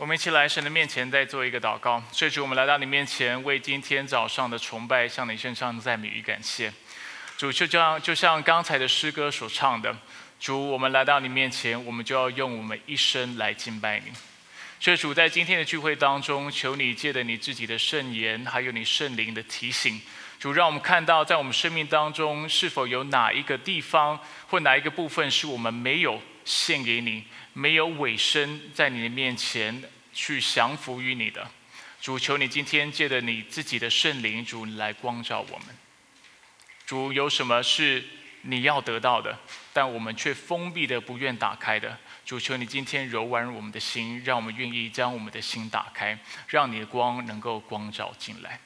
我们一起来神的面前，再做一个祷告。所主，我们来到你面前，为今天早上的崇拜，向你献上赞美与感谢。主，就像就像刚才的诗歌所唱的，主，我们来到你面前，我们就要用我们一生来敬拜你。所以主，在今天的聚会当中，求你借着你自己的圣言，还有你圣灵的提醒，主，让我们看到在我们生命当中，是否有哪一个地方或哪一个部分是我们没有献给你。没有尾声，在你的面前去降服于你的主，求你今天借着你自己的圣灵主来光照我们。主有什么是你要得到的，但我们却封闭的不愿打开的？主求你今天柔软我们的心，让我们愿意将我们的心打开，让你的光能够光照进来。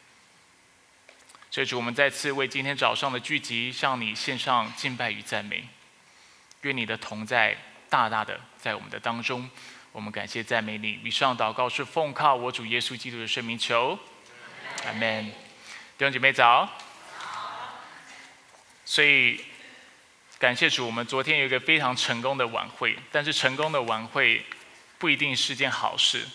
所以主，我们再次为今天早上的聚集向你献上敬拜与赞美，愿你的同在。大大的在我们的当中，我们感谢赞美你。以上祷告是奉靠我主耶稣基督的圣名求，阿门。弟兄姐妹早。所以感谢主，我们昨天有一个非常成功的晚会，但是成功的晚会不一定是件好事，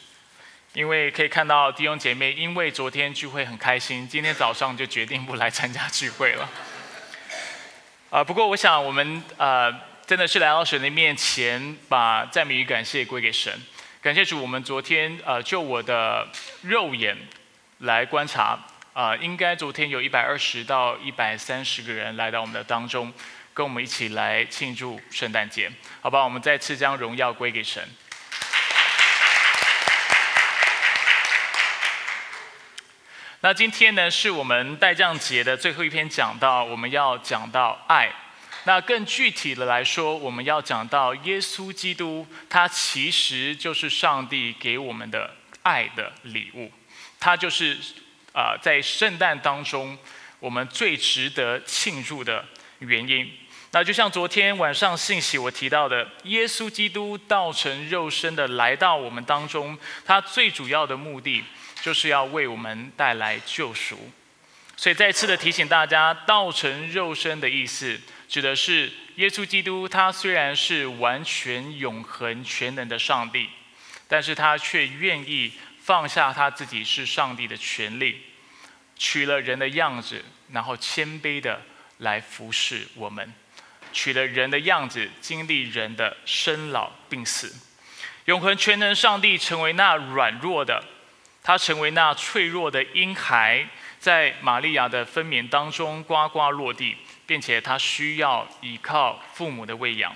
因为可以看到弟兄姐妹因为昨天聚会很开心，今天早上就决定不来参加聚会了。啊，不过我想我们呃。真的是来到神的面前，把赞美与感谢归给神。感谢主，我们昨天呃，就我的肉眼来观察，啊，应该昨天有一百二十到一百三十个人来到我们的当中，跟我们一起来庆祝圣诞节。好吧，我们再次将荣耀归给神。那今天呢，是我们代降节的最后一篇讲到，我们要讲到爱。那更具体的来说，我们要讲到耶稣基督，他其实就是上帝给我们的爱的礼物，他就是啊，在圣诞当中我们最值得庆祝的原因。那就像昨天晚上信息我提到的，耶稣基督道成肉身的来到我们当中，他最主要的目的就是要为我们带来救赎。所以再次的提醒大家，道成肉身的意思。指的是耶稣基督，他虽然是完全永恒全能的上帝，但是他却愿意放下他自己是上帝的权利，取了人的样子，然后谦卑的来服侍我们，取了人的样子，经历人的生老病死，永恒全能上帝成为那软弱的，他成为那脆弱的婴孩，在玛利亚的分娩当中呱呱落地。并且他需要依靠父母的喂养，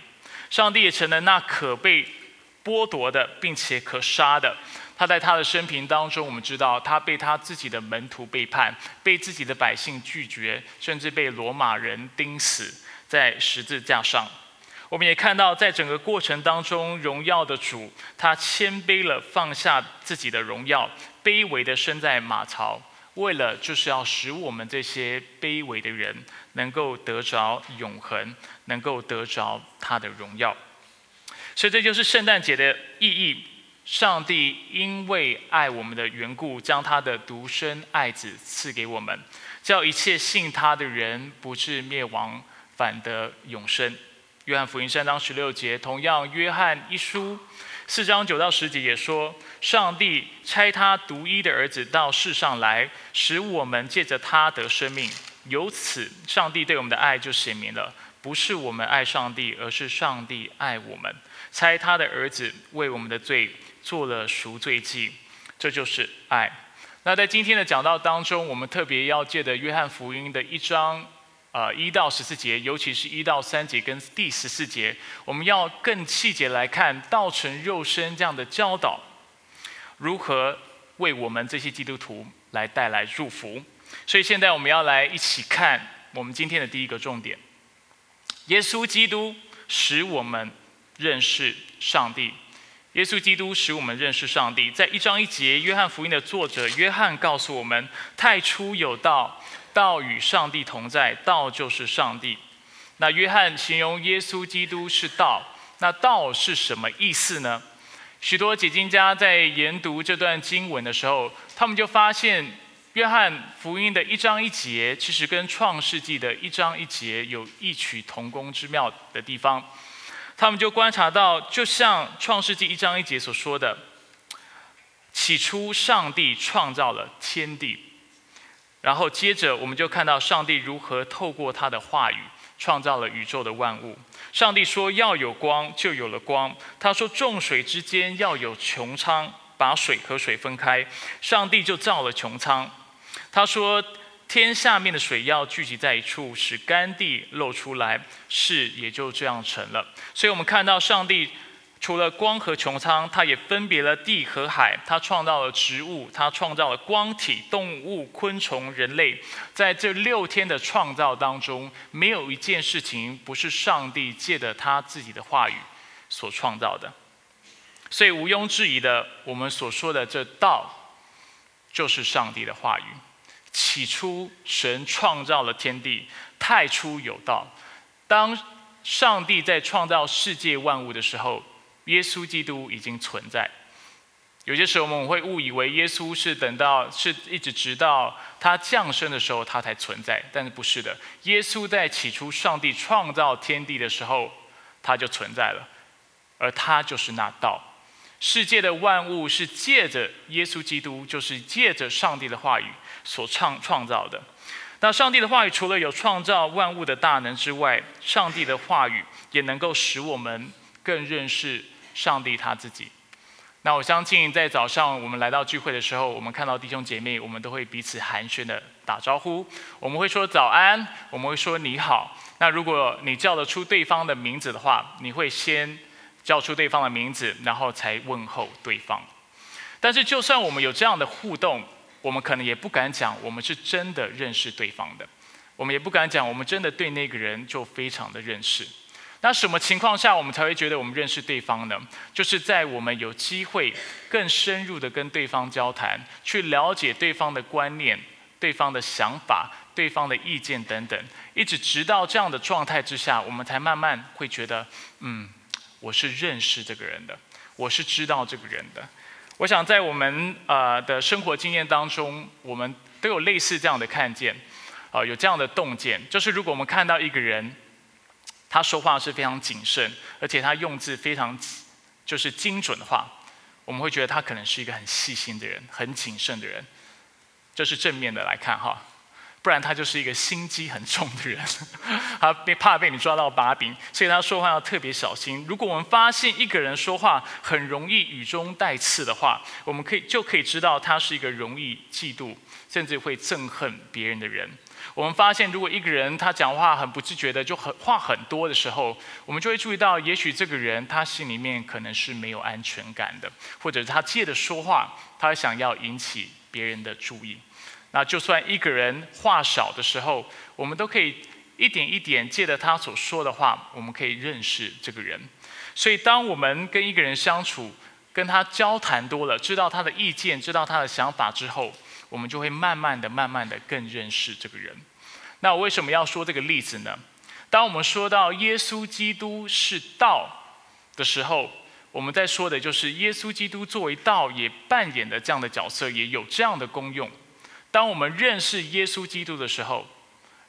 上帝也成了那可被剥夺的，并且可杀的。他在他的生平当中，我们知道他被他自己的门徒背叛，被自己的百姓拒绝，甚至被罗马人钉死在十字架上。我们也看到，在整个过程当中，荣耀的主他谦卑了，放下自己的荣耀，卑微的生在马槽。为了就是要使我们这些卑微的人能够得着永恒，能够得着他的荣耀，所以这就是圣诞节的意义。上帝因为爱我们的缘故，将他的独生爱子赐给我们，叫一切信他的人不至灭亡，反得永生。约翰福音三章十六节，同样约翰一书。四章九到十节也说，上帝差他独一的儿子到世上来，使我们借着他得生命。由此，上帝对我们的爱就显明了，不是我们爱上帝，而是上帝爱我们，差他的儿子为我们的罪做了赎罪祭。这就是爱。那在今天的讲道当中，我们特别要借的约翰福音的一章。啊，一到十四节，尤其是一到三节跟第十四节，我们要更细节来看道成肉身这样的教导，如何为我们这些基督徒来带来祝福。所以现在我们要来一起看我们今天的第一个重点：耶稣基督使我们认识上帝。耶稣基督使我们认识上帝。在一章一节，约翰福音的作者约翰告诉我们：太初有道。道与上帝同在，道就是上帝。那约翰形容耶稣基督是道，那道是什么意思呢？许多解经家在研读这段经文的时候，他们就发现约翰福音的一章一节，其实跟创世纪的一章一节有异曲同工之妙的地方。他们就观察到，就像创世纪一章一节所说的，起初上帝创造了天地，然后接着我们就看到上帝如何透过他的话语创造了宇宙的万物。上帝说要有光，就有了光。他说众水之间要有穹苍，把水和水分开。上帝就造了穹苍。他说天下面的水要聚集在一处，使干地露出来，事也就这样成了。所以我们看到上帝。除了光和穹苍，他也分别了地和海。他创造了植物，他创造了光体、动物、昆虫、人类。在这六天的创造当中，没有一件事情不是上帝借着他自己的话语所创造的。所以毋庸置疑的，我们所说的这道，就是上帝的话语。起初，神创造了天地，太初有道。当上帝在创造世界万物的时候，耶稣基督已经存在。有些时候我们会误以为耶稣是等到是一直直到他降生的时候他才存在，但是不是的。耶稣在起初上帝创造天地的时候他就存在了，而他就是那道。世界的万物是借着耶稣基督，就是借着上帝的话语所创创造的。那上帝的话语除了有创造万物的大能之外，上帝的话语也能够使我们更认识。上帝他自己。那我相信，在早上我们来到聚会的时候，我们看到弟兄姐妹，我们都会彼此寒暄的打招呼。我们会说早安，我们会说你好。那如果你叫得出对方的名字的话，你会先叫出对方的名字，然后才问候对方。但是，就算我们有这样的互动，我们可能也不敢讲我们是真的认识对方的。我们也不敢讲我们真的对那个人就非常的认识。那什么情况下我们才会觉得我们认识对方呢？就是在我们有机会更深入的跟对方交谈，去了解对方的观念、对方的想法、对方的意见等等，一直直到这样的状态之下，我们才慢慢会觉得，嗯，我是认识这个人的，我是知道这个人的。我想在我们呃的生活经验当中，我们都有类似这样的看见，啊，有这样的洞见，就是如果我们看到一个人。他说话是非常谨慎，而且他用字非常就是精准的话，我们会觉得他可能是一个很细心的人，很谨慎的人。这是正面的来看哈，不然他就是一个心机很重的人，他被怕被你抓到把柄，所以他说话要特别小心。如果我们发现一个人说话很容易语中带刺的话，我们可以就可以知道他是一个容易嫉妒，甚至会憎恨别人的人。我们发现，如果一个人他讲话很不自觉的，就很话很多的时候，我们就会注意到，也许这个人他心里面可能是没有安全感的，或者他借着说话，他想要引起别人的注意。那就算一个人话少的时候，我们都可以一点一点借着他所说的话，我们可以认识这个人。所以，当我们跟一个人相处，跟他交谈多了，知道他的意见，知道他的想法之后，我们就会慢慢的、慢慢的更认识这个人。那我为什么要说这个例子呢？当我们说到耶稣基督是道的时候，我们在说的就是耶稣基督作为道也扮演的这样的角色，也有这样的功用。当我们认识耶稣基督的时候，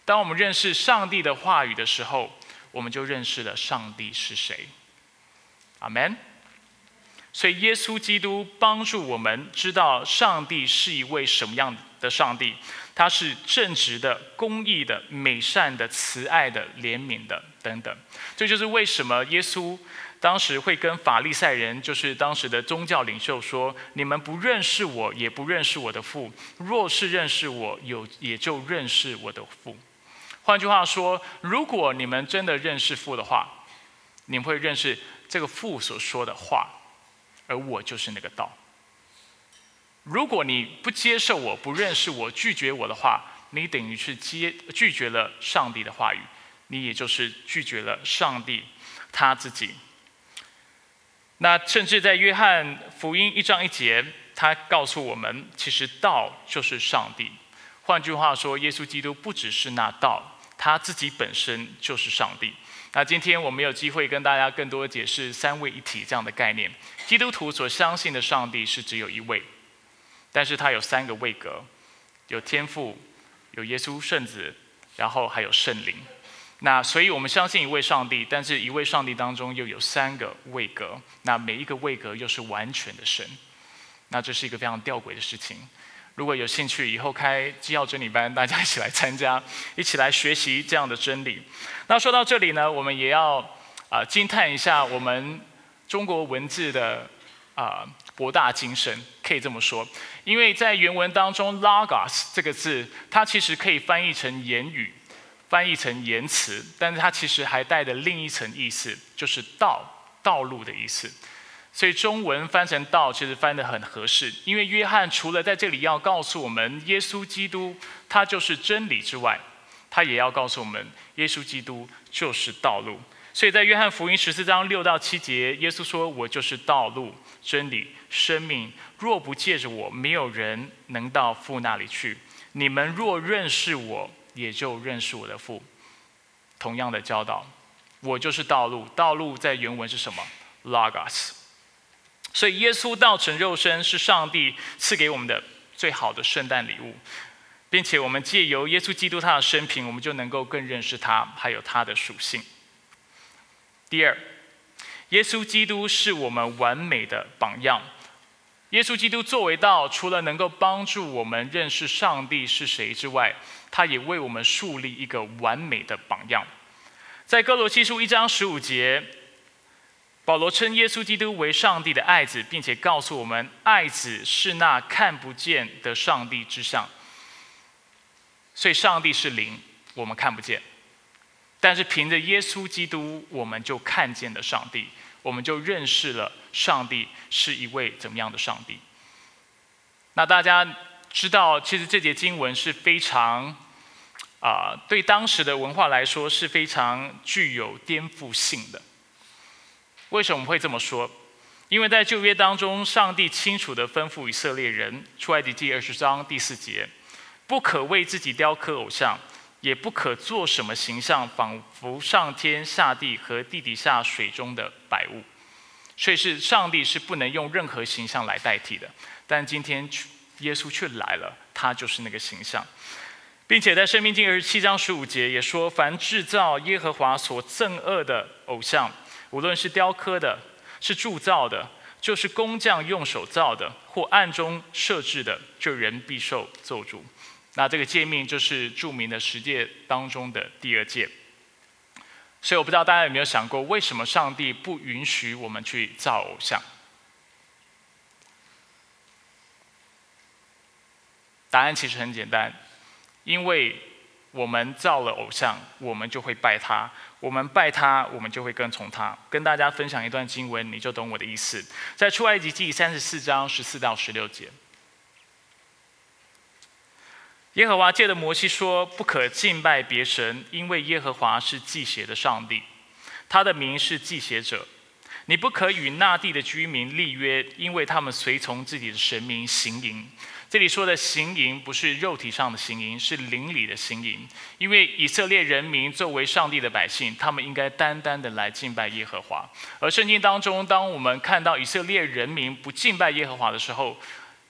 当我们认识上帝的话语的时候，我们就认识了上帝是谁。阿门。所以，耶稣基督帮助我们知道上帝是一位什么样的上帝。他是正直的、公义的、美善的、慈爱的、怜悯的等等。这就是为什么耶稣当时会跟法利赛人，就是当时的宗教领袖说：“你们不认识我，也不认识我的父。若是认识我，有也就认识我的父。”换句话说，如果你们真的认识父的话，你们会认识这个父所说的话。而我就是那个道。如果你不接受我、不认识我、拒绝我的话，你等于是接拒绝了上帝的话语，你也就是拒绝了上帝他自己。那甚至在约翰福音一章一节，他告诉我们，其实道就是上帝。换句话说，耶稣基督不只是那道，他自己本身就是上帝。那今天我们有机会跟大家更多解释三位一体这样的概念。基督徒所相信的上帝是只有一位，但是他有三个位格，有天父，有耶稣圣子，然后还有圣灵。那所以我们相信一位上帝，但是一位上帝当中又有三个位格，那每一个位格又是完全的神。那这是一个非常吊诡的事情。如果有兴趣，以后开基要真理班，大家一起来参加，一起来学习这样的真理。那说到这里呢，我们也要啊惊叹一下我们中国文字的啊博大精深，可以这么说。因为在原文当中，logos 这个字，它其实可以翻译成言语，翻译成言辞，但是它其实还带着另一层意思，就是道道路的意思。所以中文翻成“道”其实翻得很合适，因为约翰除了在这里要告诉我们耶稣基督他就是真理之外，他也要告诉我们耶稣基督就是道路。所以在约翰福音十四章六到七节，耶稣说：“我就是道路、真理、生命，若不借着我，没有人能到父那里去。你们若认识我，也就认识我的父。”同样的教导，我就是道路。道路在原文是什么？Logos。所以，耶稣道成肉身是上帝赐给我们的最好的圣诞礼物，并且我们借由耶稣基督他的生平，我们就能够更认识他，还有他的属性。第二，耶稣基督是我们完美的榜样。耶稣基督作为道，除了能够帮助我们认识上帝是谁之外，他也为我们树立一个完美的榜样。在哥罗西书一章十五节。保罗称耶稣基督为上帝的爱子，并且告诉我们，爱子是那看不见的上帝之上。所以，上帝是灵，我们看不见；但是凭着耶稣基督，我们就看见了上帝，我们就认识了上帝是一位怎么样的上帝。那大家知道，其实这节经文是非常啊，对当时的文化来说是非常具有颠覆性的。为什么会这么说？因为在旧约当中，上帝清楚地吩咐以色列人，出埃及记二十章第四节，不可为自己雕刻偶像，也不可做什么形象，仿佛上天下地和地底下水中的百物。所以是上帝是不能用任何形象来代替的。但今天耶稣却来了，他就是那个形象，并且在生命经二十七章十五节也说：凡制造耶和华所憎恶的偶像。无论是雕刻的，是铸造的，就是工匠用手造的，或暗中设置的，就人必受咒诅。那这个诫命就是著名的十诫当中的第二诫。所以我不知道大家有没有想过，为什么上帝不允许我们去造偶像？答案其实很简单，因为。我们造了偶像，我们就会拜他；我们拜他，我们就会跟从他。跟大家分享一段经文，你就懂我的意思。在出埃及记三十四章十四到十六节，耶和华借着摩西说：“不可敬拜别神，因为耶和华是祭邪的上帝，他的名是祭邪者。你不可与那地的居民立约，因为他们随从自己的神明行淫。”这里说的行淫不是肉体上的行淫，是灵里的行淫。因为以色列人民作为上帝的百姓，他们应该单单的来敬拜耶和华。而圣经当中，当我们看到以色列人民不敬拜耶和华的时候，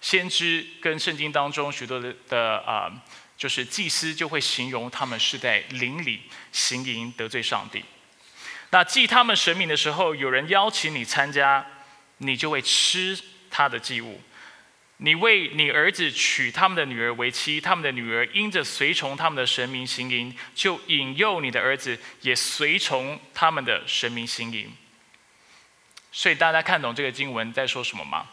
先知跟圣经当中许多的的啊，就是祭司就会形容他们是在灵里行淫得罪上帝。那祭他们神明的时候，有人邀请你参加，你就会吃他的祭物。你为你儿子娶他们的女儿为妻，他们的女儿因着随从他们的神明行淫，就引诱你的儿子也随从他们的神明行淫。所以大家看懂这个经文在说什么吗？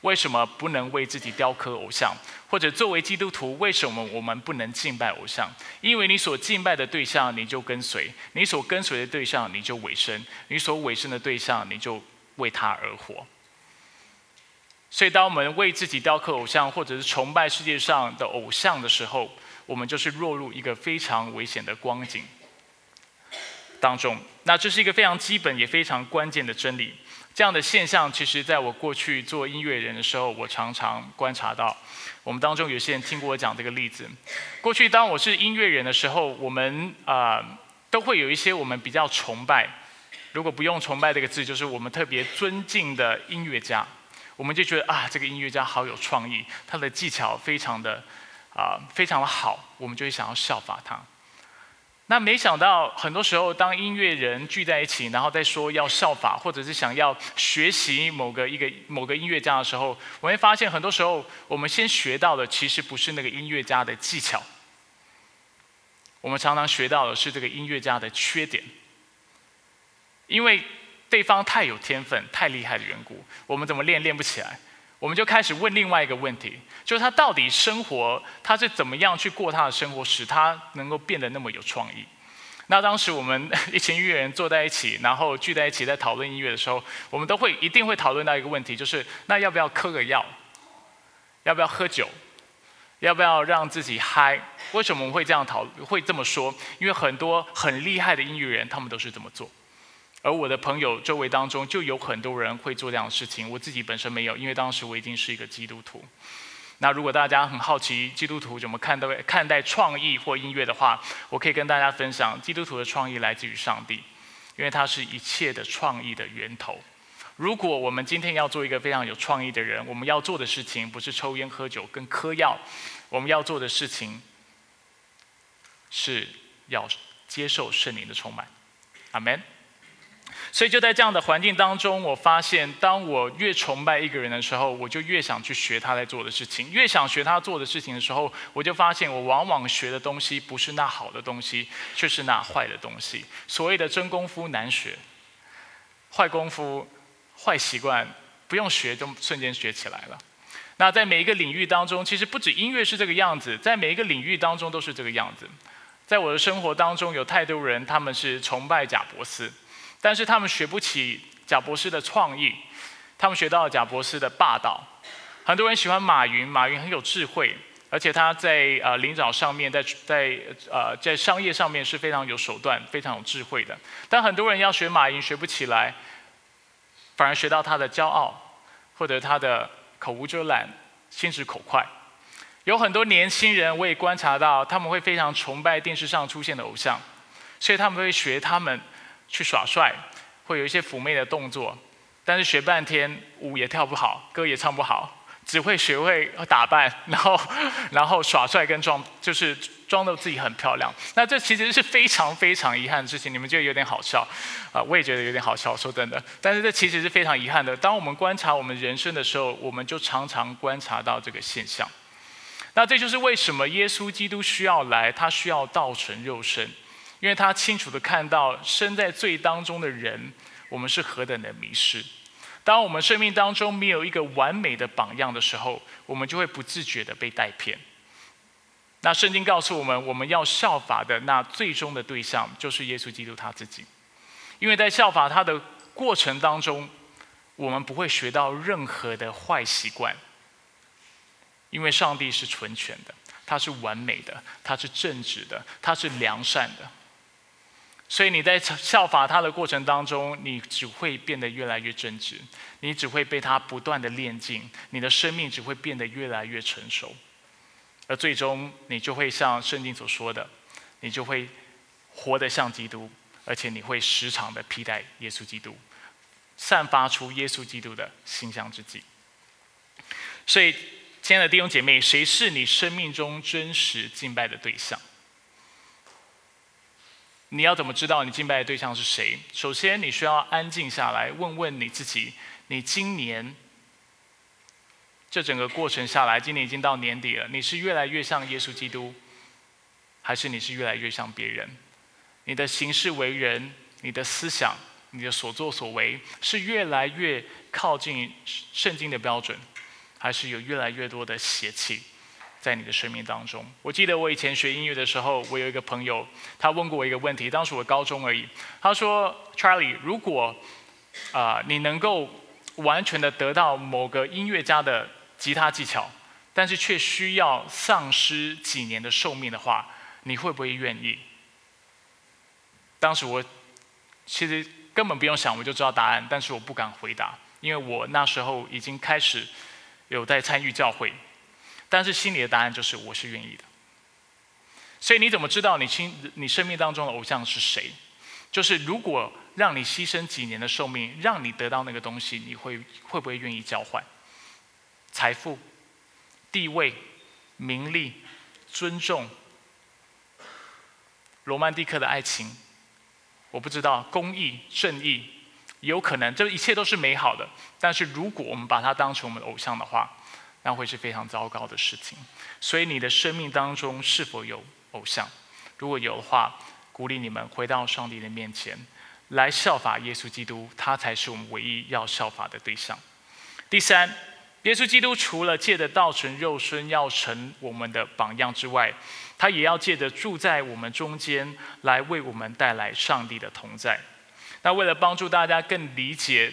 为什么不能为自己雕刻偶像？或者作为基督徒，为什么我们不能敬拜偶像？因为你所敬拜的对象，你就跟随；你所跟随的对象，你就委身；你所委身的对象，你就为他而活。所以，当我们为自己雕刻偶像，或者是崇拜世界上的偶像的时候，我们就是落入一个非常危险的光景当中。那这是一个非常基本也非常关键的真理。这样的现象，其实在我过去做音乐人的时候，我常常观察到。我们当中有些人听过我讲这个例子。过去当我是音乐人的时候，我们啊都会有一些我们比较崇拜，如果不用崇拜这个字，就是我们特别尊敬的音乐家。我们就觉得啊，这个音乐家好有创意，他的技巧非常的啊，非常的好，我们就会想要效法他。那没想到，很多时候当音乐人聚在一起，然后再说要效法，或者是想要学习某个一个某个音乐家的时候，我会发现，很多时候我们先学到的其实不是那个音乐家的技巧，我们常常学到的是这个音乐家的缺点，因为对方太有天分、太厉害的缘故，我们怎么练练不起来？我们就开始问另外一个问题，就是他到底生活，他是怎么样去过他的生活，使他能够变得那么有创意？那当时我们一群音乐人坐在一起，然后聚在一起在讨论音乐的时候，我们都会一定会讨论到一个问题，就是那要不要嗑个药？要不要喝酒？要不要让自己嗨？为什么我们会这样讨会这么说？因为很多很厉害的音乐人，他们都是这么做。而我的朋友周围当中就有很多人会做这样的事情，我自己本身没有，因为当时我已经是一个基督徒。那如果大家很好奇基督徒怎么看待看待创意或音乐的话，我可以跟大家分享，基督徒的创意来自于上帝，因为它是一切的创意的源头。如果我们今天要做一个非常有创意的人，我们要做的事情不是抽烟喝酒跟嗑药，我们要做的事情是要接受圣灵的充满。阿门。所以就在这样的环境当中，我发现，当我越崇拜一个人的时候，我就越想去学他在做的事情；越想学他做的事情的时候，我就发现，我往往学的东西不是那好的东西，却是那坏的东西。所谓的真功夫难学，坏功夫、坏习惯不用学就瞬间学起来了。那在每一个领域当中，其实不止音乐是这个样子，在每一个领域当中都是这个样子。在我的生活当中，有太多人他们是崇拜贾伯斯。但是他们学不起贾博士的创意，他们学到了贾博士的霸道。很多人喜欢马云，马云很有智慧，而且他在呃领导上面，在在呃在商业上面是非常有手段、非常有智慧的。但很多人要学马云学不起来，反而学到他的骄傲，或者他的口无遮拦、心直口快。有很多年轻人，我也观察到他们会非常崇拜电视上出现的偶像，所以他们会学他们。去耍帅，会有一些妩媚的动作，但是学半天舞也跳不好，歌也唱不好，只会学会打扮，然后 然后耍帅跟装，就是装的自己很漂亮。那这其实是非常非常遗憾的事情，你们觉得有点好笑啊？我也觉得有点好笑，说真的。但是这其实是非常遗憾的。当我们观察我们人生的时候，我们就常常观察到这个现象。那这就是为什么耶稣基督需要来，他需要道成肉身。因为他清楚的看到身在罪当中的人，我们是何等的迷失。当我们生命当中没有一个完美的榜样的时候，我们就会不自觉的被带偏。那圣经告诉我们，我们要效法的那最终的对象就是耶稣基督他自己。因为在效法他的过程当中，我们不会学到任何的坏习惯。因为上帝是纯全的，他是完美的，他是正直的，他是良善的。所以你在效法他的过程当中，你只会变得越来越正直，你只会被他不断的练进，你的生命只会变得越来越成熟，而最终你就会像圣经所说的，你就会活得像基督，而且你会时常的披戴耶稣基督，散发出耶稣基督的馨香之气。所以，亲爱的弟兄姐妹，谁是你生命中真实敬拜的对象？你要怎么知道你敬拜的对象是谁？首先，你需要安静下来，问问你自己：你今年这整个过程下来，今年已经到年底了，你是越来越像耶稣基督，还是你是越来越像别人？你的行事为人、你的思想、你的所作所为，是越来越靠近圣经的标准，还是有越来越多的邪气？在你的生命当中，我记得我以前学音乐的时候，我有一个朋友，他问过我一个问题。当时我高中而已，他说：“Charlie，如果啊你能够完全的得到某个音乐家的吉他技巧，但是却需要丧失几年的寿命的话，你会不会愿意？”当时我其实根本不用想，我就知道答案，但是我不敢回答，因为我那时候已经开始有在参与教会。但是心里的答案就是我是愿意的。所以你怎么知道你心你生命当中的偶像是谁？就是如果让你牺牲几年的寿命，让你得到那个东西，你会会不会愿意交换？财富、地位、名利、尊重，罗曼蒂克的爱情，我不知道公义、正义，有可能这一切都是美好的。但是如果我们把它当成我们的偶像的话，那会是非常糟糕的事情。所以你的生命当中是否有偶像？如果有的话，鼓励你们回到上帝的面前，来效法耶稣基督，他才是我们唯一要效法的对象。第三，耶稣基督除了借着道成肉身要成我们的榜样之外，他也要借着住在我们中间，来为我们带来上帝的同在。那为了帮助大家更理解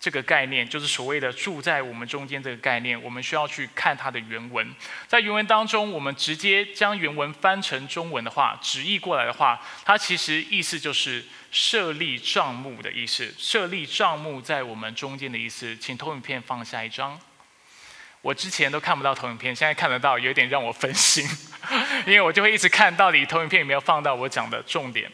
这个概念，就是所谓的住在我们中间这个概念，我们需要去看它的原文。在原文当中，我们直接将原文翻成中文的话，直译过来的话，它其实意思就是设立账目的意思。设立账目在我们中间的意思，请投影片放下一张。我之前都看不到投影片，现在看得到，有点让我分心，因为我就会一直看到底投影片有没有放到我讲的重点。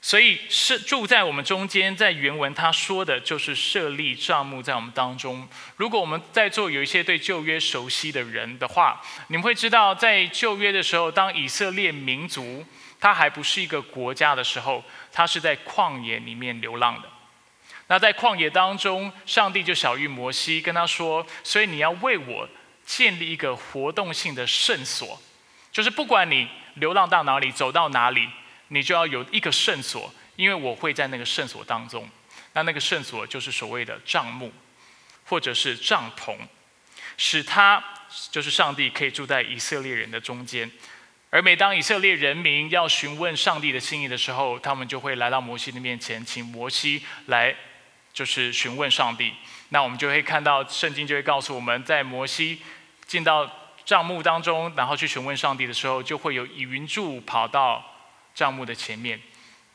所以是住在我们中间，在原文他说的就是设立帐幕在我们当中。如果我们在座有一些对旧约熟悉的人的话，你们会知道，在旧约的时候，当以色列民族他还不是一个国家的时候，他是在旷野里面流浪的。那在旷野当中，上帝就小谕摩西，跟他说：“所以你要为我建立一个活动性的圣所，就是不管你流浪到哪里，走到哪里，你就要有一个圣所，因为我会在那个圣所当中。那那个圣所就是所谓的帐幕，或者是帐篷，使他就是上帝可以住在以色列人的中间。而每当以色列人民要询问上帝的心意的时候，他们就会来到摩西的面前，请摩西来。”就是询问上帝，那我们就会看到圣经就会告诉我们在摩西进到帐幕当中，然后去询问上帝的时候，就会有以云柱跑到帐幕的前面，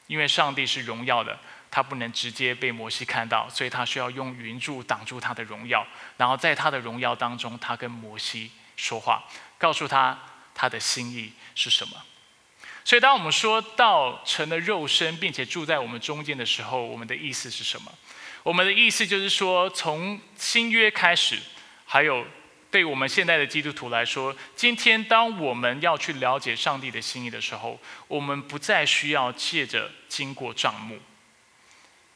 因为上帝是荣耀的，他不能直接被摩西看到，所以他需要用云柱挡住他的荣耀，然后在他的荣耀当中，他跟摩西说话，告诉他他的心意是什么。所以当我们说到成了肉身，并且住在我们中间的时候，我们的意思是什么？我们的意思就是说，从新约开始，还有对我们现在的基督徒来说，今天当我们要去了解上帝的心意的时候，我们不再需要借着经过账目，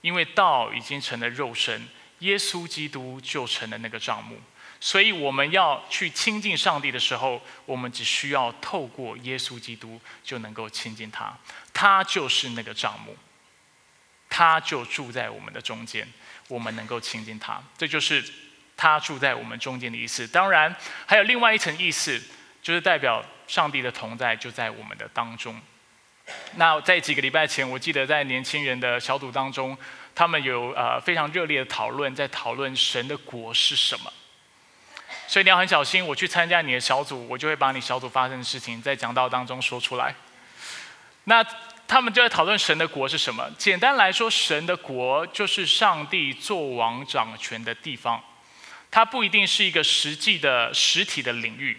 因为道已经成了肉身，耶稣基督就成了那个账目，所以我们要去亲近上帝的时候，我们只需要透过耶稣基督就能够亲近他，他就是那个账目。他就住在我们的中间，我们能够亲近他，这就是他住在我们中间的意思。当然，还有另外一层意思，就是代表上帝的同在就在我们的当中。那在几个礼拜前，我记得在年轻人的小组当中，他们有呃非常热烈的讨论，在讨论神的国是什么。所以你要很小心，我去参加你的小组，我就会把你小组发生的事情在讲道当中说出来。那。他们就在讨论神的国是什么。简单来说，神的国就是上帝做王掌权的地方。它不一定是一个实际的实体的领域，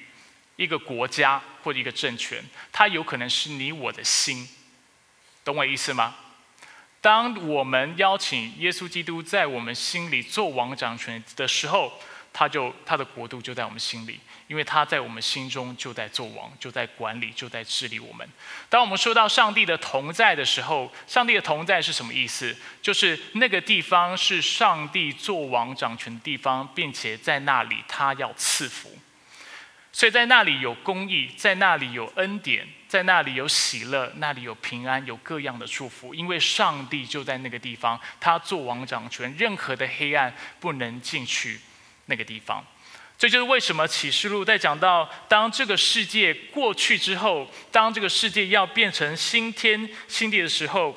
一个国家或者一个政权，它有可能是你我的心。懂我意思吗？当我们邀请耶稣基督在我们心里做王掌权的时候，他就他的国度就在我们心里。因为他在我们心中就在做王，就在管理，就在治理我们。当我们说到上帝的同在的时候，上帝的同在是什么意思？就是那个地方是上帝做王掌权的地方，并且在那里他要赐福。所以在那里有公义，在那里有恩典，在那里有喜乐，那里有平安，有各样的祝福。因为上帝就在那个地方，他做王掌权，任何的黑暗不能进去那个地方。这就是为什么启示录在讲到，当这个世界过去之后，当这个世界要变成新天新地的时候，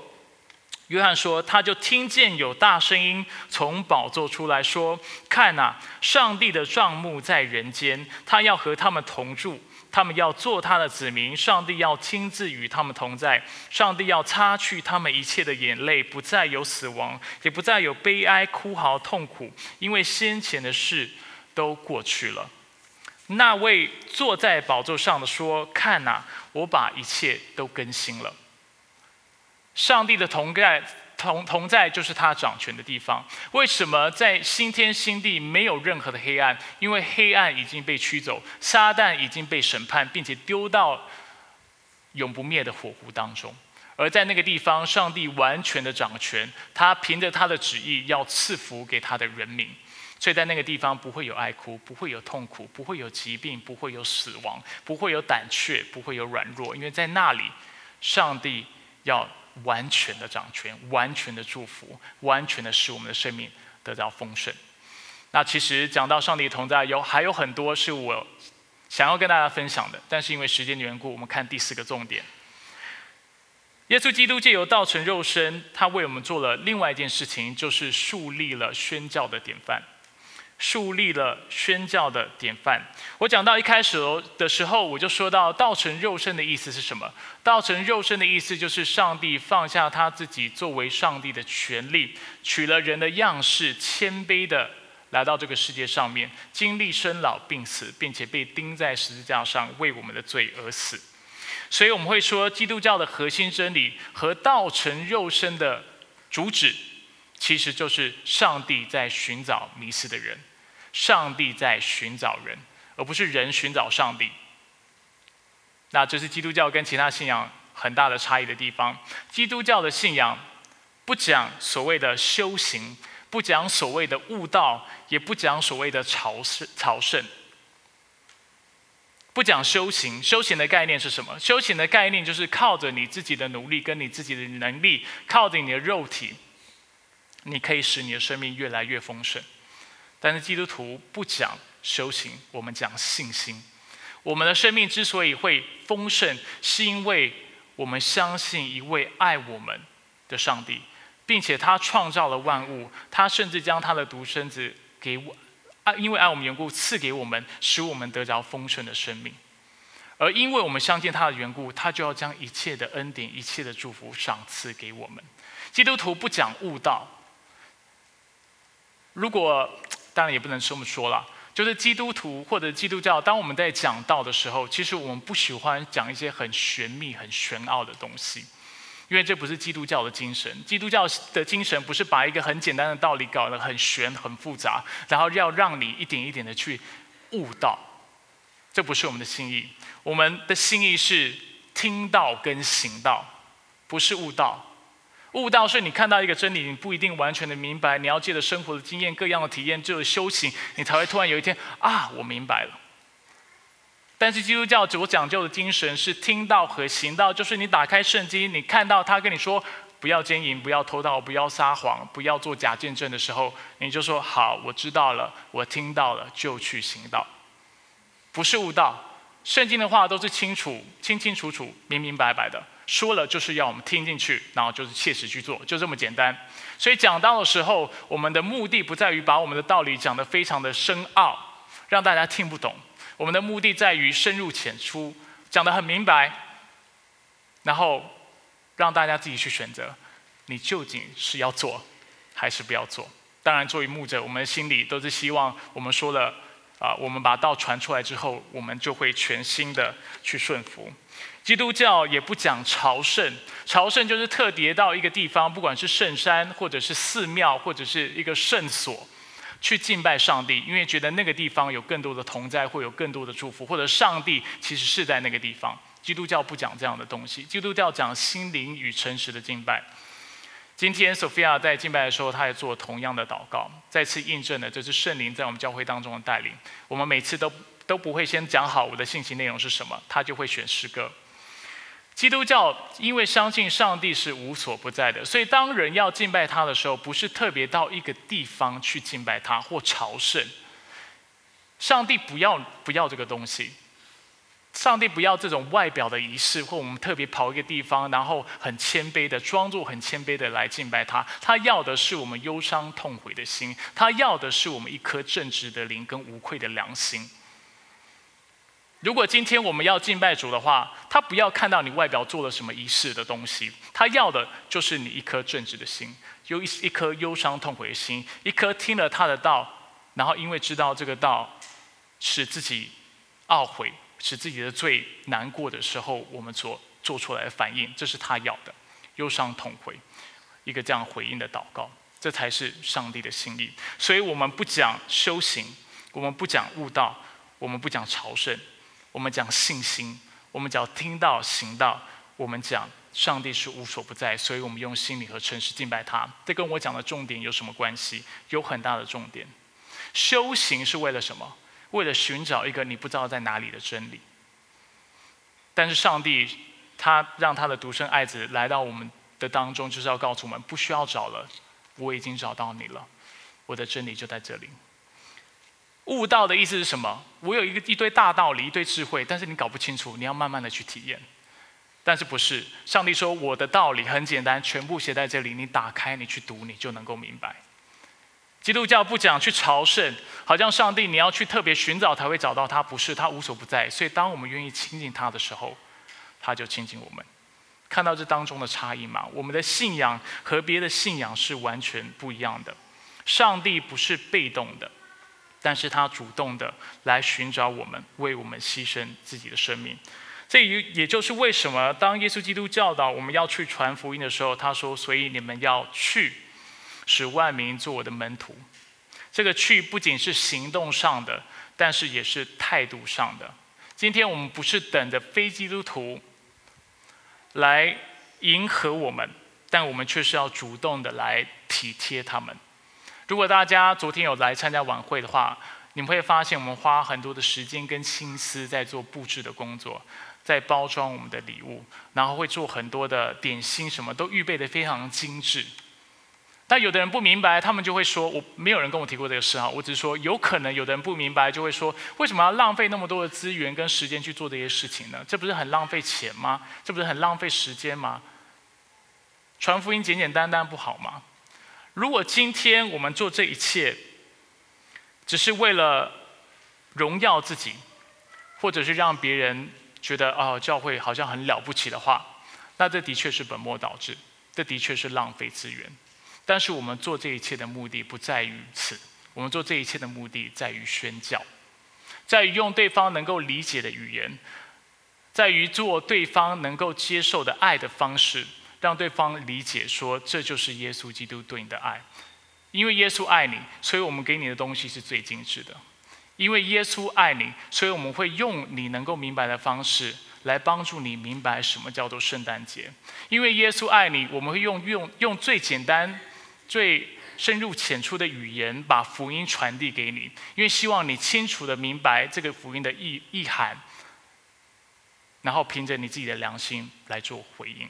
约翰说，他就听见有大声音从宝座出来说：“看呐，上帝的帐幕在人间，他要和他们同住，他们要做他的子民，上帝要亲自与他们同在，上帝要擦去他们一切的眼泪，不再有死亡，也不再有悲哀、哭嚎、痛苦，因为先前的事。”都过去了。那位坐在宝座上的说：“看呐，我把一切都更新了。”上帝的同在，同同在就是他掌权的地方。为什么在新天新地没有任何的黑暗？因为黑暗已经被驱走，撒旦已经被审判，并且丢到永不灭的火湖当中。而在那个地方，上帝完全的掌权，他凭着他的旨意要赐福给他的人民，所以在那个地方不会有爱哭，不会有痛苦，不会有疾病，不会有死亡，不会有胆怯，不会有软弱，因为在那里，上帝要完全的掌权，完全的祝福，完全的使我们的生命得到丰盛。那其实讲到上帝同在，有还有很多是我想要跟大家分享的，但是因为时间的缘故，我们看第四个重点。耶稣基督借由道成肉身，他为我们做了另外一件事情，就是树立了宣教的典范。树立了宣教的典范。我讲到一开始的时候，我就说到道成肉身的意思是什么？道成肉身的意思就是上帝放下他自己作为上帝的权利，取了人的样式，谦卑的来到这个世界上面，经历生老病死，并且被钉在十字架上为我们的罪而死。所以我们会说，基督教的核心真理和道成肉身的主旨，其实就是上帝在寻找迷失的人，上帝在寻找人，而不是人寻找上帝。那这是基督教跟其他信仰很大的差异的地方。基督教的信仰不讲所谓的修行，不讲所谓的悟道，也不讲所谓的朝圣朝圣。不讲修行，修行的概念是什么？修行的概念就是靠着你自己的努力跟你自己的能力，靠着你的肉体，你可以使你的生命越来越丰盛。但是基督徒不讲修行，我们讲信心。我们的生命之所以会丰盛，是因为我们相信一位爱我们的上帝，并且他创造了万物，他甚至将他的独生子给我。爱，因为爱我们缘故，赐给我们，使我们得着丰盛的生命。而因为我们相信他的缘故，他就要将一切的恩典、一切的祝福赏赐给我们。基督徒不讲悟道。如果当然也不能这么说了，就是基督徒或者基督教，当我们在讲道的时候，其实我们不喜欢讲一些很玄秘、很玄奥的东西。因为这不是基督教的精神，基督教的精神不是把一个很简单的道理搞得很玄很复杂，然后要让你一点一点的去悟道，这不是我们的心意。我们的心意是听道跟行道，不是悟道。悟道是你看到一个真理，你不一定完全的明白，你要借着生活的经验、各样的体验，就是修行，你才会突然有一天啊，我明白了。但是基督教所讲究的精神是听到和行道，就是你打开圣经，你看到他跟你说不要奸淫、不要偷盗、不要撒谎、不要做假见证的时候，你就说好，我知道了，我听到了，就去行道。不是悟道，圣经的话都是清楚、清清楚楚、明明白白的，说了就是要我们听进去，然后就是切实去做，就这么简单。所以讲道的时候，我们的目的不在于把我们的道理讲得非常的深奥，让大家听不懂。我们的目的在于深入浅出，讲得很明白，然后让大家自己去选择，你究竟是要做还是不要做。当然，作为牧者，我们心里都是希望我们说了啊，我们把道传出来之后，我们就会全心的去顺服。基督教也不讲朝圣，朝圣就是特别到一个地方，不管是圣山，或者是寺庙，或者是一个圣所。去敬拜上帝，因为觉得那个地方有更多的同在，会有更多的祝福，或者上帝其实是在那个地方。基督教不讲这样的东西，基督教讲心灵与诚实的敬拜。今天 Sophia 在敬拜的时候，她也做同样的祷告，再次印证了这是圣灵在我们教会当中的带领。我们每次都都不会先讲好我的信息内容是什么，他就会选诗歌。基督教因为相信上帝是无所不在的，所以当人要敬拜他的时候，不是特别到一个地方去敬拜他或朝圣。上帝不要不要这个东西，上帝不要这种外表的仪式，或我们特别跑一个地方，然后很谦卑的装作很谦卑的来敬拜他。他要的是我们忧伤痛悔的心，他要的是我们一颗正直的灵跟无愧的良心。如果今天我们要敬拜主的话，他不要看到你外表做了什么仪式的东西，他要的就是你一颗正直的心，有一一颗忧伤痛悔的心，一颗听了他的道，然后因为知道这个道使自己懊悔、使自己的罪难过的时候，我们所做出来的反应，这是他要的，忧伤痛悔，一个这样回应的祷告，这才是上帝的心意。所以我们不讲修行，我们不讲悟道，我们不讲朝圣。我们讲信心，我们只要听到、行道，我们讲上帝是无所不在，所以我们用心理和诚实敬拜他。这跟我讲的重点有什么关系？有很大的重点。修行是为了什么？为了寻找一个你不知道在哪里的真理。但是上帝他让他的独生爱子来到我们的当中，就是要告诉我们：不需要找了，我已经找到你了，我的真理就在这里。悟道的意思是什么？我有一个一堆大道理，一堆智慧，但是你搞不清楚，你要慢慢的去体验。但是不是？上帝说我的道理很简单，全部写在这里，你打开，你去读，你就能够明白。基督教不讲去朝圣，好像上帝你要去特别寻找才会找到他，不是他无所不在。所以当我们愿意亲近他的时候，他就亲近我们。看到这当中的差异吗？我们的信仰和别的信仰是完全不一样的。上帝不是被动的。但是他主动的来寻找我们，为我们牺牲自己的生命。这也也就是为什么当耶稣基督教导我们要去传福音的时候，他说：“所以你们要去，使万民做我的门徒。”这个去不仅是行动上的，但是也是态度上的。今天我们不是等着非基督徒来迎合我们，但我们却是要主动的来体贴他们。如果大家昨天有来参加晚会的话，你们会发现我们花很多的时间跟心思在做布置的工作，在包装我们的礼物，然后会做很多的点心，什么都预备的非常精致。但有的人不明白，他们就会说：“我没有人跟我提过这个事啊。”我只是说，有可能有的人不明白，就会说：“为什么要浪费那么多的资源跟时间去做这些事情呢？这不是很浪费钱吗？这不是很浪费时间吗？传福音简简单单不好吗？”如果今天我们做这一切，只是为了荣耀自己，或者是让别人觉得哦教会好像很了不起的话，那这的确是本末倒置，这的确是浪费资源。但是我们做这一切的目的不在于此，我们做这一切的目的在于宣教，在于用对方能够理解的语言，在于做对方能够接受的爱的方式。让对方理解，说这就是耶稣基督对你的爱，因为耶稣爱你，所以我们给你的东西是最精致的。因为耶稣爱你，所以我们会用你能够明白的方式来帮助你明白什么叫做圣诞节。因为耶稣爱你，我们会用用用最简单、最深入浅出的语言把福音传递给你，因为希望你清楚的明白这个福音的意意涵，然后凭着你自己的良心来做回应。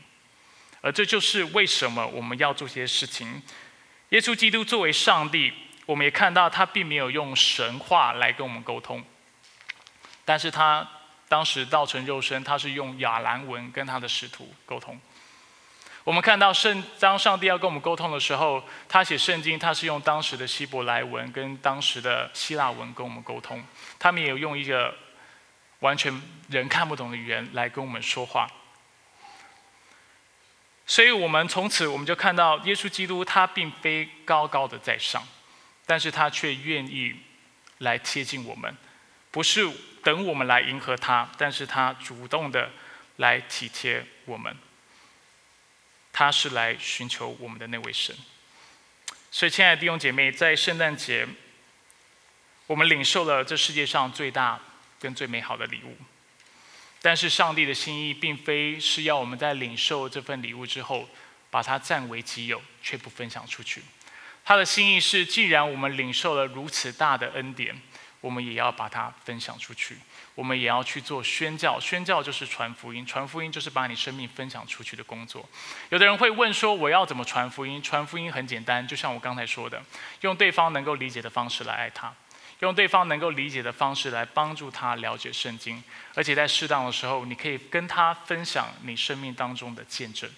而这就是为什么我们要做些事情。耶稣基督作为上帝，我们也看到他并没有用神话来跟我们沟通，但是他当时道成肉身，他是用亚兰文跟他的使徒沟通。我们看到圣当上帝要跟我们沟通的时候，他写圣经，他是用当时的希伯来文跟当时的希腊文跟我们沟通。他们也有用一个完全人看不懂的语言来跟我们说话。所以我们从此我们就看到，耶稣基督他并非高高的在上，但是他却愿意来贴近我们，不是等我们来迎合他，但是他主动的来体贴我们，他是来寻求我们的那位神。所以，亲爱的弟兄姐妹，在圣诞节，我们领受了这世界上最大跟最美好的礼物。但是上帝的心意并非是要我们在领受这份礼物之后，把它占为己有，却不分享出去。他的心意是，既然我们领受了如此大的恩典，我们也要把它分享出去。我们也要去做宣教，宣教就是传福音，传福音就是把你生命分享出去的工作。有的人会问说，我要怎么传福音？传福音很简单，就像我刚才说的，用对方能够理解的方式来爱他。用对方能够理解的方式来帮助他了解圣经，而且在适当的时候，你可以跟他分享你生命当中的见证。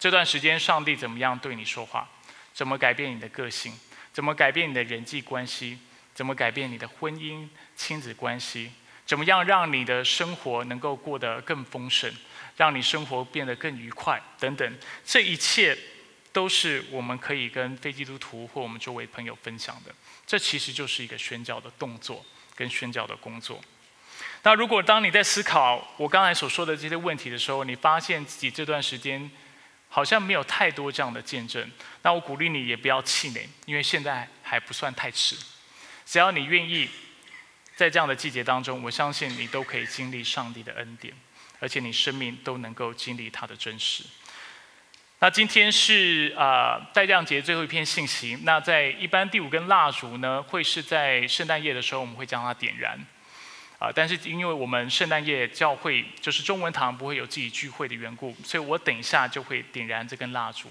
这段时间，上帝怎么样对你说话？怎么改变你的个性？怎么改变你的人际关系？怎么改变你的婚姻、亲子关系？怎么样让你的生活能够过得更丰盛？让你生活变得更愉快？等等，这一切都是我们可以跟非基督徒或我们周围朋友分享的。这其实就是一个宣教的动作跟宣教的工作。那如果当你在思考我刚才所说的这些问题的时候，你发现自己这段时间好像没有太多这样的见证，那我鼓励你也不要气馁，因为现在还不算太迟。只要你愿意，在这样的季节当中，我相信你都可以经历上帝的恩典。而且你生命都能够经历他的真实。那今天是啊代降节最后一篇信息。那在一般第五根蜡烛呢，会是在圣诞夜的时候，我们会将它点燃。啊，但是因为我们圣诞夜教会就是中文堂不会有自己聚会的缘故，所以我等一下就会点燃这根蜡烛。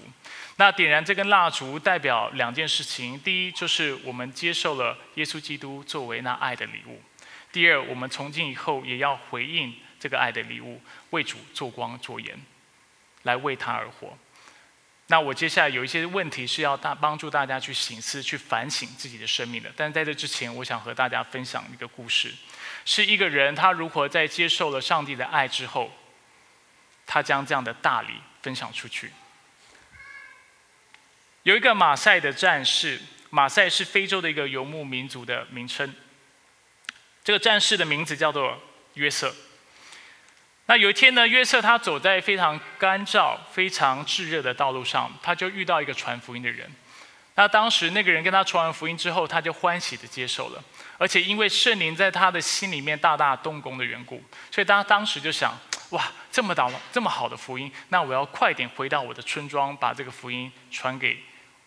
那点燃这根蜡烛代表两件事情：第一，就是我们接受了耶稣基督作为那爱的礼物；第二，我们从今以后也要回应这个爱的礼物，为主做光做盐，来为他而活。那我接下来有一些问题是要大帮助大家去醒思、去反省自己的生命的。但在这之前，我想和大家分享一个故事，是一个人他如何在接受了上帝的爱之后，他将这样的大礼分享出去。有一个马赛的战士，马赛是非洲的一个游牧民族的名称。这个战士的名字叫做约瑟。那有一天呢，约瑟他走在非常干燥、非常炙热的道路上，他就遇到一个传福音的人。那当时那个人跟他传完福音之后，他就欢喜的接受了，而且因为圣灵在他的心里面大大动工的缘故，所以他当时就想：哇，这么大、这么好的福音，那我要快点回到我的村庄，把这个福音传给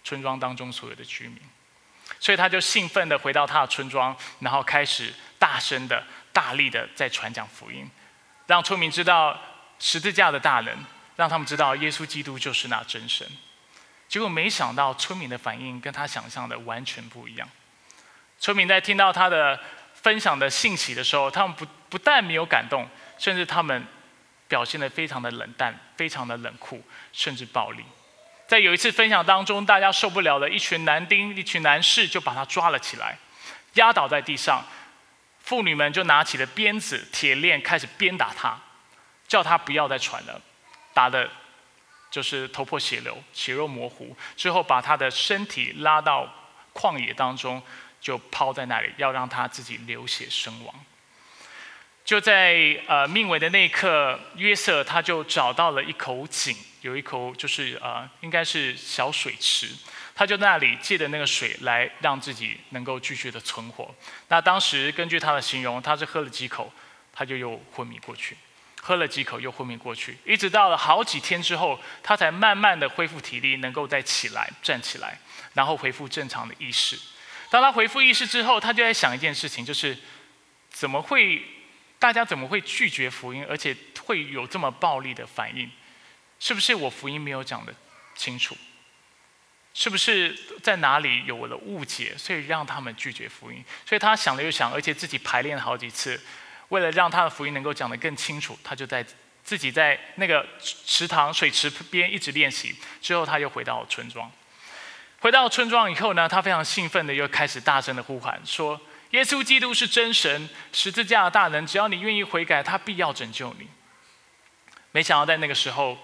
村庄当中所有的居民。所以他就兴奋的回到他的村庄，然后开始大声的、大力的在传讲福音。让村民知道十字架的大能，让他们知道耶稣基督就是那真神。结果没想到村民的反应跟他想象的完全不一样。村民在听到他的分享的信息的时候，他们不不但没有感动，甚至他们表现的非常的冷淡，非常的冷酷，甚至暴力。在有一次分享当中，大家受不了了，一群男丁、一群男士就把他抓了起来，压倒在地上。妇女们就拿起了鞭子、铁链，开始鞭打他，叫他不要再喘了，打的，就是头破血流、血肉模糊。之后把他的身体拉到旷野当中，就抛在那里，要让他自己流血身亡。就在呃命危的那一刻，约瑟他就找到了一口井，有一口就是呃应该是小水池。他就那里借的那个水来让自己能够继续的存活。那当时根据他的形容，他是喝了几口，他就又昏迷过去；喝了几口又昏迷过去，一直到了好几天之后，他才慢慢的恢复体力，能够再起来站起来，然后恢复正常的意识。当他恢复意识之后，他就在想一件事情，就是怎么会大家怎么会拒绝福音，而且会有这么暴力的反应？是不是我福音没有讲的清楚？是不是在哪里有了误解，所以让他们拒绝福音？所以他想了又想，而且自己排练了好几次，为了让他的福音能够讲得更清楚，他就在自己在那个池塘水池边一直练习。之后他又回到村庄，回到村庄以后呢，他非常兴奋的又开始大声的呼喊说：“耶稣基督是真神，十字架的大能，只要你愿意悔改，他必要拯救你。”没想到在那个时候，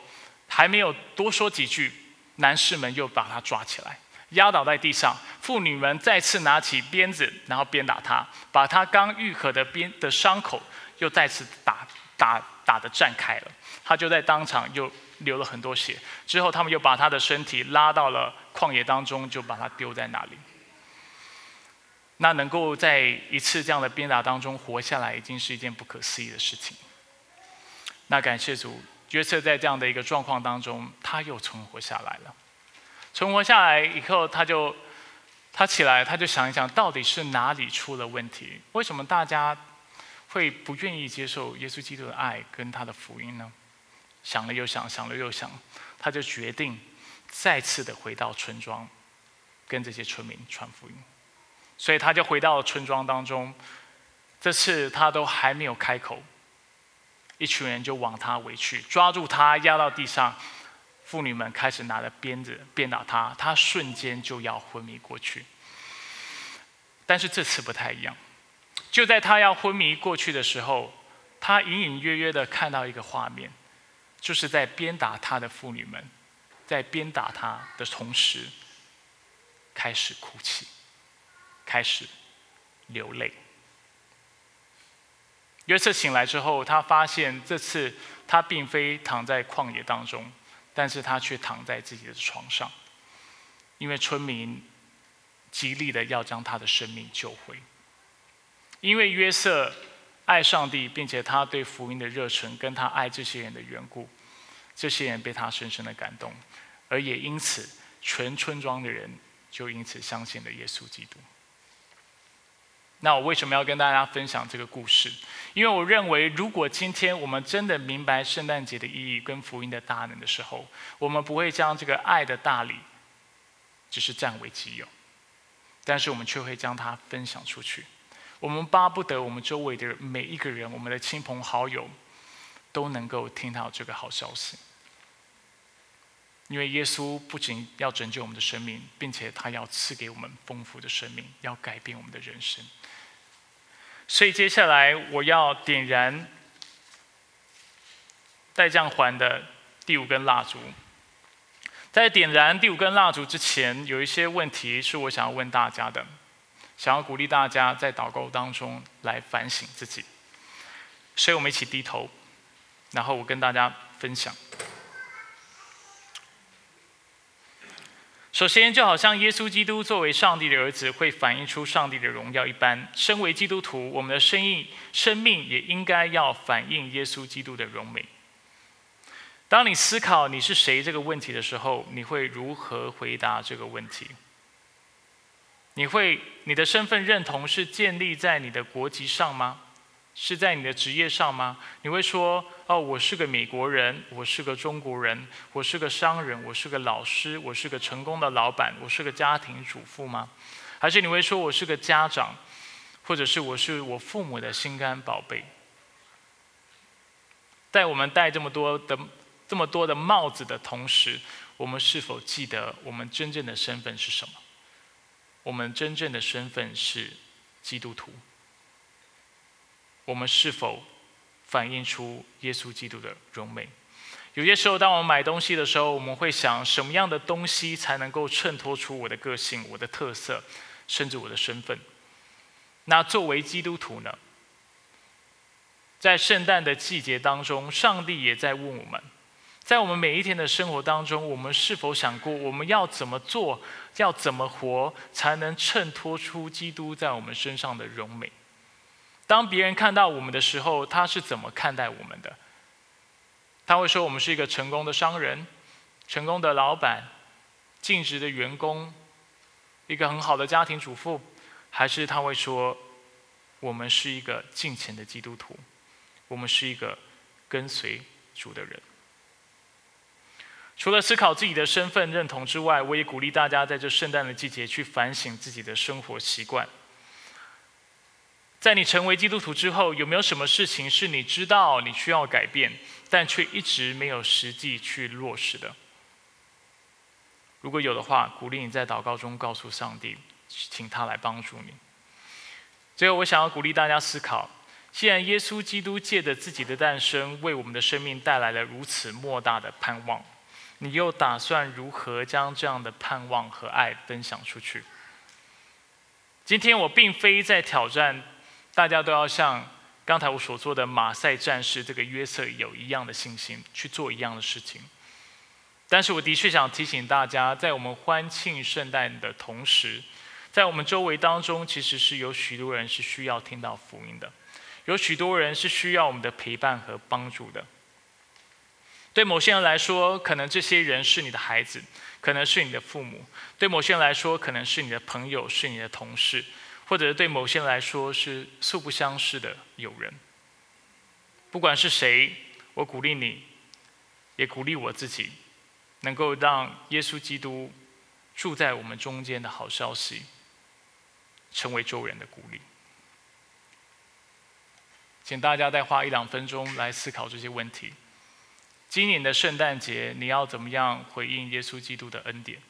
还没有多说几句。男士们又把他抓起来，压倒在地上。妇女们再次拿起鞭子，然后鞭打他，把他刚愈合的鞭的伤口又再次打打打的绽开了。他就在当场又流了很多血。之后，他们又把他的身体拉到了旷野当中，就把他丢在那里。那能够在一次这样的鞭打当中活下来，已经是一件不可思议的事情。那感谢主。约瑟在这样的一个状况当中，他又存活下来了。存活下来以后，他就他起来，他就想一想，到底是哪里出了问题？为什么大家会不愿意接受耶稣基督的爱跟他的福音呢？想了又想，想了又想，他就决定再次的回到村庄，跟这些村民传福音。所以他就回到村庄当中，这次他都还没有开口。一群人就往他围去，抓住他压到地上，妇女们开始拿着鞭子鞭打他，他瞬间就要昏迷过去。但是这次不太一样，就在他要昏迷过去的时候，他隐隐约约的看到一个画面，就是在鞭打他的妇女们，在鞭打他的同时，开始哭泣，开始流泪。约瑟醒来之后，他发现这次他并非躺在旷野当中，但是他却躺在自己的床上，因为村民极力的要将他的生命救回。因为约瑟爱上帝，并且他对福音的热忱，跟他爱这些人的缘故，这些人被他深深的感动，而也因此，全村庄的人就因此相信了耶稣基督。那我为什么要跟大家分享这个故事？因为我认为，如果今天我们真的明白圣诞节的意义跟福音的大能的时候，我们不会将这个爱的大礼只是占为己有，但是我们却会将它分享出去。我们巴不得我们周围的每一个人，我们的亲朋好友都能够听到这个好消息。因为耶稣不仅要拯救我们的生命，并且他要赐给我们丰富的生命，要改变我们的人生。所以接下来我要点燃带降环的第五根蜡烛。在点燃第五根蜡烛之前，有一些问题是我想要问大家的，想要鼓励大家在祷告当中来反省自己。所以我们一起低头，然后我跟大家分享。首先，就好像耶稣基督作为上帝的儿子，会反映出上帝的荣耀一般，身为基督徒，我们的生命生命也应该要反映耶稣基督的荣美。当你思考你是谁这个问题的时候，你会如何回答这个问题？你会你的身份认同是建立在你的国籍上吗？是在你的职业上吗？你会说：“哦，我是个美国人，我是个中国人，我是个商人，我是个老师，我是个成功的老板，我是个家庭主妇吗？”还是你会说：“我是个家长，或者是我是我父母的心肝宝贝？”在我们戴这么多的这么多的帽子的同时，我们是否记得我们真正的身份是什么？我们真正的身份是基督徒。我们是否反映出耶稣基督的荣美？有些时候，当我们买东西的时候，我们会想，什么样的东西才能够衬托出我的个性、我的特色，甚至我的身份？那作为基督徒呢？在圣诞的季节当中，上帝也在问我们，在我们每一天的生活当中，我们是否想过，我们要怎么做，要怎么活，才能衬托出基督在我们身上的荣美？当别人看到我们的时候，他是怎么看待我们的？他会说我们是一个成功的商人、成功的老板、尽职的员工、一个很好的家庭主妇，还是他会说我们是一个敬虔的基督徒，我们是一个跟随主的人？除了思考自己的身份认同之外，我也鼓励大家在这圣诞的季节去反省自己的生活习惯。在你成为基督徒之后，有没有什么事情是你知道你需要改变，但却一直没有实际去落实的？如果有的话，鼓励你在祷告中告诉上帝，请他来帮助你。最后，我想要鼓励大家思考：既然耶稣基督借着自己的诞生，为我们的生命带来了如此莫大的盼望，你又打算如何将这样的盼望和爱分享出去？今天，我并非在挑战。大家都要像刚才我所做的马赛战士这个约瑟有一样的信心去做一样的事情，但是我的确想提醒大家，在我们欢庆圣诞的同时，在我们周围当中，其实是有许多人是需要听到福音的，有许多人是需要我们的陪伴和帮助的。对某些人来说，可能这些人是你的孩子，可能是你的父母；对某些人来说，可能是你的朋友，是你的同事。或者对某些人来说是素不相识的友人，不管是谁，我鼓励你，也鼓励我自己，能够让耶稣基督住在我们中间的好消息，成为周人的鼓励。请大家再花一两分钟来思考这些问题。今年的圣诞节，你要怎么样回应耶稣基督的恩典？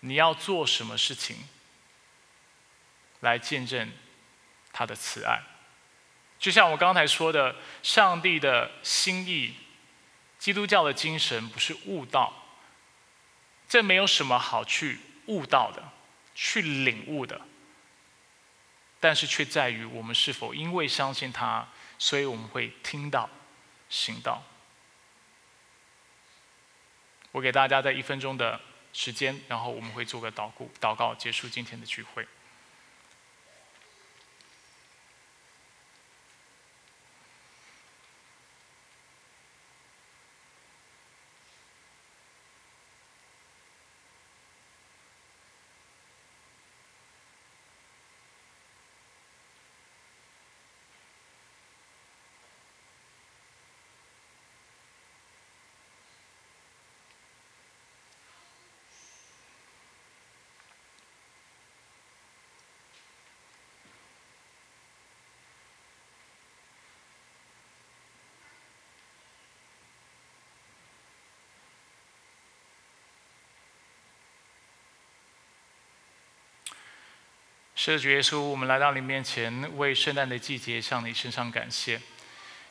你要做什么事情？来见证他的慈爱，就像我刚才说的，上帝的心意，基督教的精神不是悟道，这没有什么好去悟道的，去领悟的，但是却在于我们是否因为相信他，所以我们会听到、行道。我给大家在一分钟的时间，然后我们会做个祷告，祷告结束今天的聚会。是主耶稣，我们来到你面前，为圣诞的季节向你身上感谢。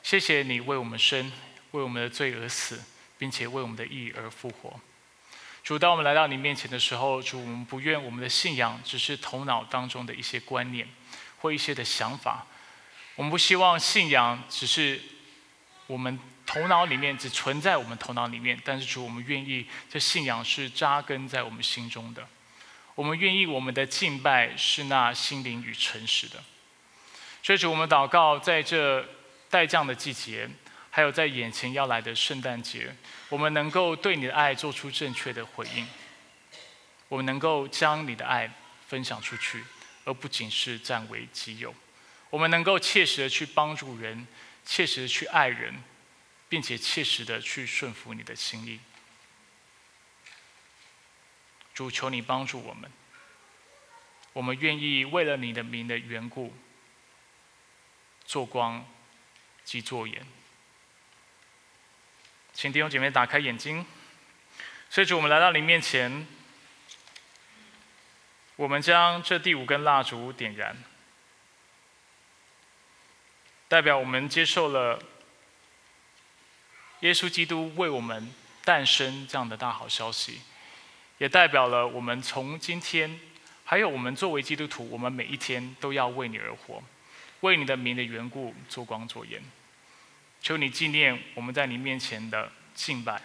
谢谢你为我们生，为我们的罪而死，并且为我们的义而复活。主，当我们来到你面前的时候，主，我们不愿我们的信仰只是头脑当中的一些观念或一些的想法。我们不希望信仰只是我们头脑里面只存在我们头脑里面，但是主，我们愿意这信仰是扎根在我们心中的。我们愿意，我们的敬拜是那心灵与诚实的。所以主，我们祷告，在这待降的季节，还有在眼前要来的圣诞节，我们能够对你的爱做出正确的回应。我们能够将你的爱分享出去，而不仅是占为己有。我们能够切实的去帮助人，切实的去爱人，并且切实的去顺服你的心意。主求你帮助我们，我们愿意为了你的名的缘故，做光及做盐。请弟兄姐妹打开眼睛，所以主，我们来到你面前，我们将这第五根蜡烛点燃，代表我们接受了耶稣基督为我们诞生这样的大好消息。也代表了我们从今天，还有我们作为基督徒，我们每一天都要为你而活，为你的名的缘故做光做盐。求你纪念我们在你面前的敬拜，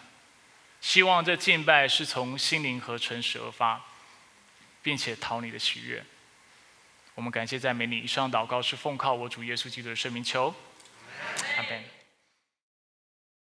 希望这敬拜是从心灵和诚实而发，并且讨你的喜悦。我们感谢赞美你。以上祷告是奉靠我主耶稣基督的圣名求，阿门。